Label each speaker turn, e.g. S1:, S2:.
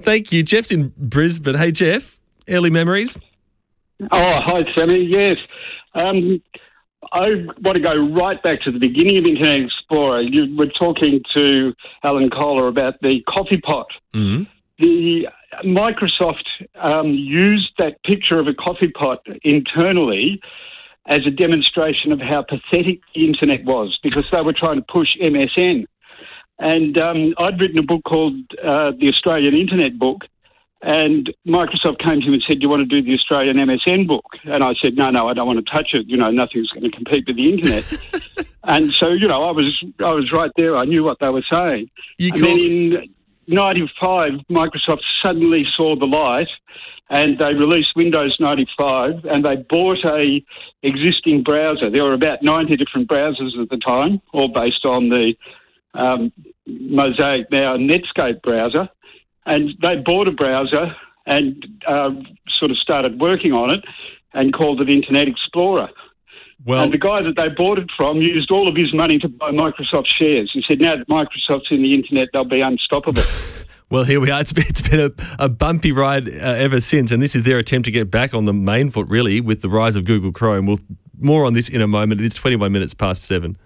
S1: Thank you. Jeff's in Brisbane. Hey, Jeff, early memories?
S2: Oh, hi, Sammy. Yes. Um, I want to go right back to the beginning of Internet Explorer. You were talking to Alan Kohler about the coffee pot.
S1: Mm-hmm.
S2: The Microsoft um, used that picture of a coffee pot internally as a demonstration of how pathetic the internet was because they were trying to push MSN. And um, I'd written a book called uh, The Australian Internet Book, and Microsoft came to me and said, Do you want to do the Australian MSN book? And I said, No, no, I don't want to touch it. You know, nothing's going to compete with the internet. and so, you know, I was I was right there. I knew what they were saying.
S1: You
S2: and then in 95, Microsoft suddenly saw the light and they released Windows 95 and they bought a existing browser. There were about 90 different browsers at the time, all based on the um, Mosaic now Netscape browser and they bought a browser and uh, sort of started working on it and called it Internet Explorer.
S1: Well,
S2: and the guy that they bought it from used all of his money to buy Microsoft shares. He said, now that Microsoft's in the internet, they'll be unstoppable.
S1: Well, here we are. It's been, it's been a, a bumpy ride uh, ever since, and this is their attempt to get back on the main foot, really, with the rise of Google Chrome. We'll more on this in a moment. It's 21 minutes past seven.